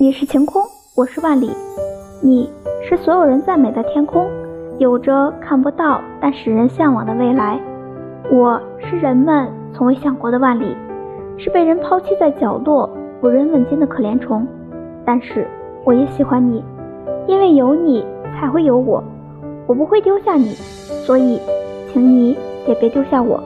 你是晴空我是万里。你是所有人赞美的天空有着看不到但使人向往的未来。我是人们从未想过的万里是被人抛弃在角落无人问津的可怜虫。但是我也喜欢你因为有你才会有我我不会丢下你所以请你也别丢下我。